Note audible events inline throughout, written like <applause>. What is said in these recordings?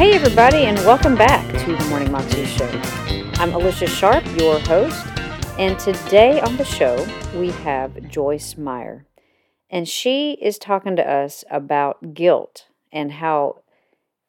Hey, everybody, and welcome back to the Morning Moxie Show. I'm Alicia Sharp, your host, and today on the show we have Joyce Meyer. And she is talking to us about guilt and how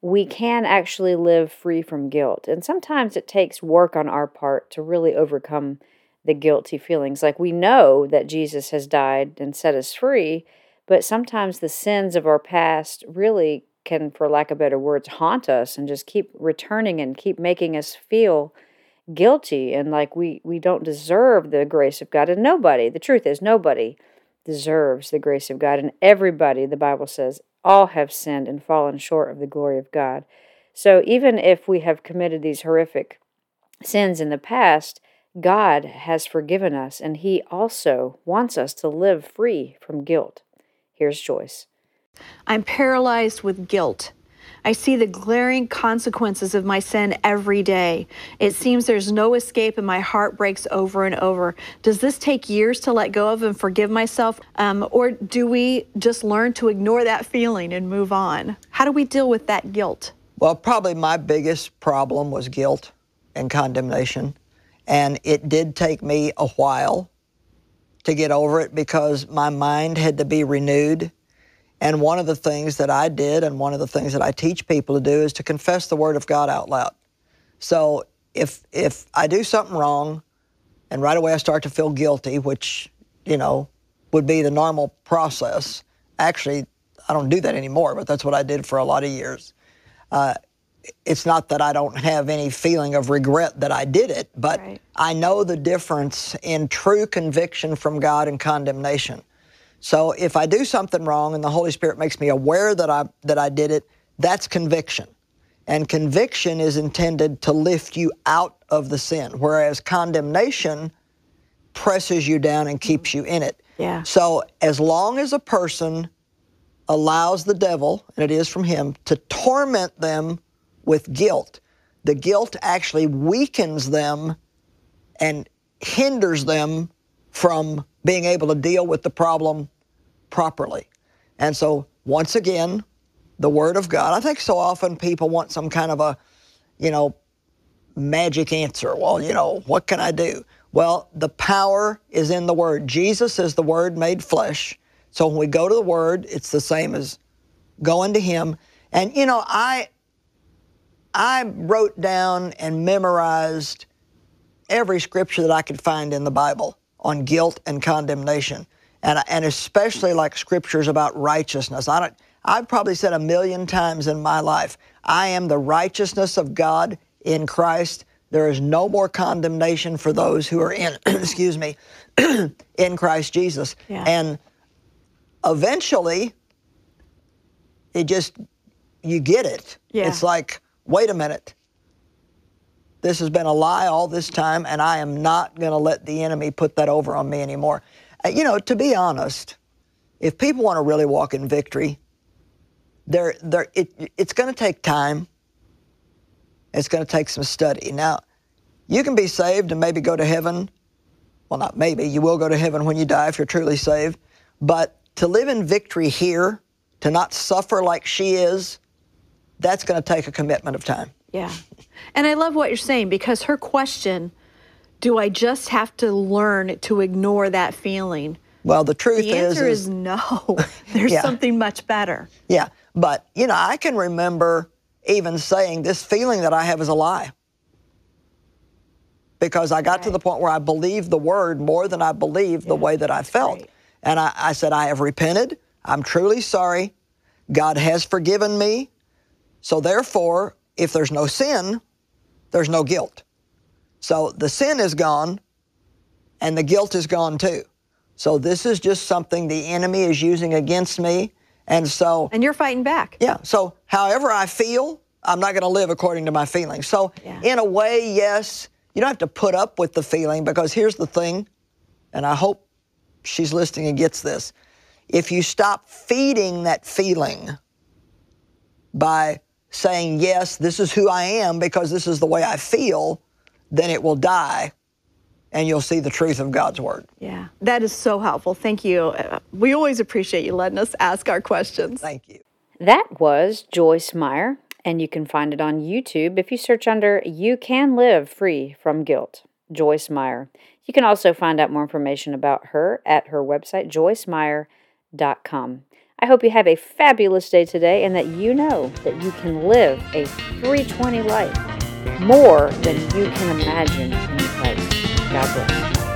we can actually live free from guilt. And sometimes it takes work on our part to really overcome the guilty feelings. Like we know that Jesus has died and set us free, but sometimes the sins of our past really can, for lack of better words, haunt us and just keep returning and keep making us feel guilty and like we, we don't deserve the grace of God. And nobody, the truth is, nobody deserves the grace of God. And everybody, the Bible says, all have sinned and fallen short of the glory of God. So even if we have committed these horrific sins in the past, God has forgiven us and He also wants us to live free from guilt. Here's Joyce. I'm paralyzed with guilt. I see the glaring consequences of my sin every day. It seems there's no escape and my heart breaks over and over. Does this take years to let go of and forgive myself? Um, or do we just learn to ignore that feeling and move on? How do we deal with that guilt? Well, probably my biggest problem was guilt and condemnation. And it did take me a while to get over it because my mind had to be renewed and one of the things that I did, and one of the things that I teach people to do, is to confess the Word of God out loud. So if if I do something wrong, and right away I start to feel guilty, which you know would be the normal process. Actually, I don't do that anymore, but that's what I did for a lot of years. Uh, it's not that I don't have any feeling of regret that I did it, but right. I know the difference in true conviction from God and condemnation. So if I do something wrong and the Holy Spirit makes me aware that I that I did it, that's conviction. And conviction is intended to lift you out of the sin, whereas condemnation presses you down and keeps you in it. Yeah. So as long as a person allows the devil, and it is from him, to torment them with guilt, the guilt actually weakens them and hinders them from being able to deal with the problem properly. And so, once again, the Word of God. I think so often people want some kind of a, you know, magic answer. Well, you know, what can I do? Well, the power is in the Word. Jesus is the Word made flesh. So when we go to the Word, it's the same as going to Him. And you know, I I wrote down and memorized every scripture that I could find in the Bible on guilt and condemnation and, and especially like scriptures about righteousness. I don't, I've probably said a million times in my life, I am the righteousness of God in Christ. There is no more condemnation for those who are in, <clears throat> excuse me, <clears throat> in Christ Jesus. Yeah. And eventually, it just, you get it. Yeah. It's like, wait a minute. This has been a lie all this time, and I am not going to let the enemy put that over on me anymore. Uh, you know, to be honest, if people want to really walk in victory, they're, they're, it, it's going to take time. It's going to take some study. Now, you can be saved and maybe go to heaven. Well, not maybe. You will go to heaven when you die if you're truly saved. But to live in victory here, to not suffer like she is, that's going to take a commitment of time. Yeah. And I love what you're saying because her question do I just have to learn to ignore that feeling? Well, the truth the answer is, is, no. <laughs> <laughs> There's yeah. something much better. Yeah, but you know, I can remember even saying this feeling that I have is a lie. Because I got right. to the point where I believed the word more than I believed yeah, the way that I felt. Great. And I, I said, I have repented. I'm truly sorry. God has forgiven me. So therefore, if there's no sin, there's no guilt. So the sin is gone and the guilt is gone too. So this is just something the enemy is using against me. And so. And you're fighting back. Yeah. So however I feel, I'm not going to live according to my feelings. So yeah. in a way, yes, you don't have to put up with the feeling because here's the thing, and I hope she's listening and gets this. If you stop feeding that feeling by saying, yes, this is who I am because this is the way I feel, then it will die and you'll see the truth of God's word. Yeah, that is so helpful. Thank you. We always appreciate you letting us ask our questions. Thank you. That was Joyce Meyer. And you can find it on YouTube if you search under You Can Live Free from Guilt, Joyce Meyer. You can also find out more information about her at her website, joycemeyer.com. I hope you have a fabulous day today and that you know that you can live a 320 life more than you can imagine in Christ. God bless.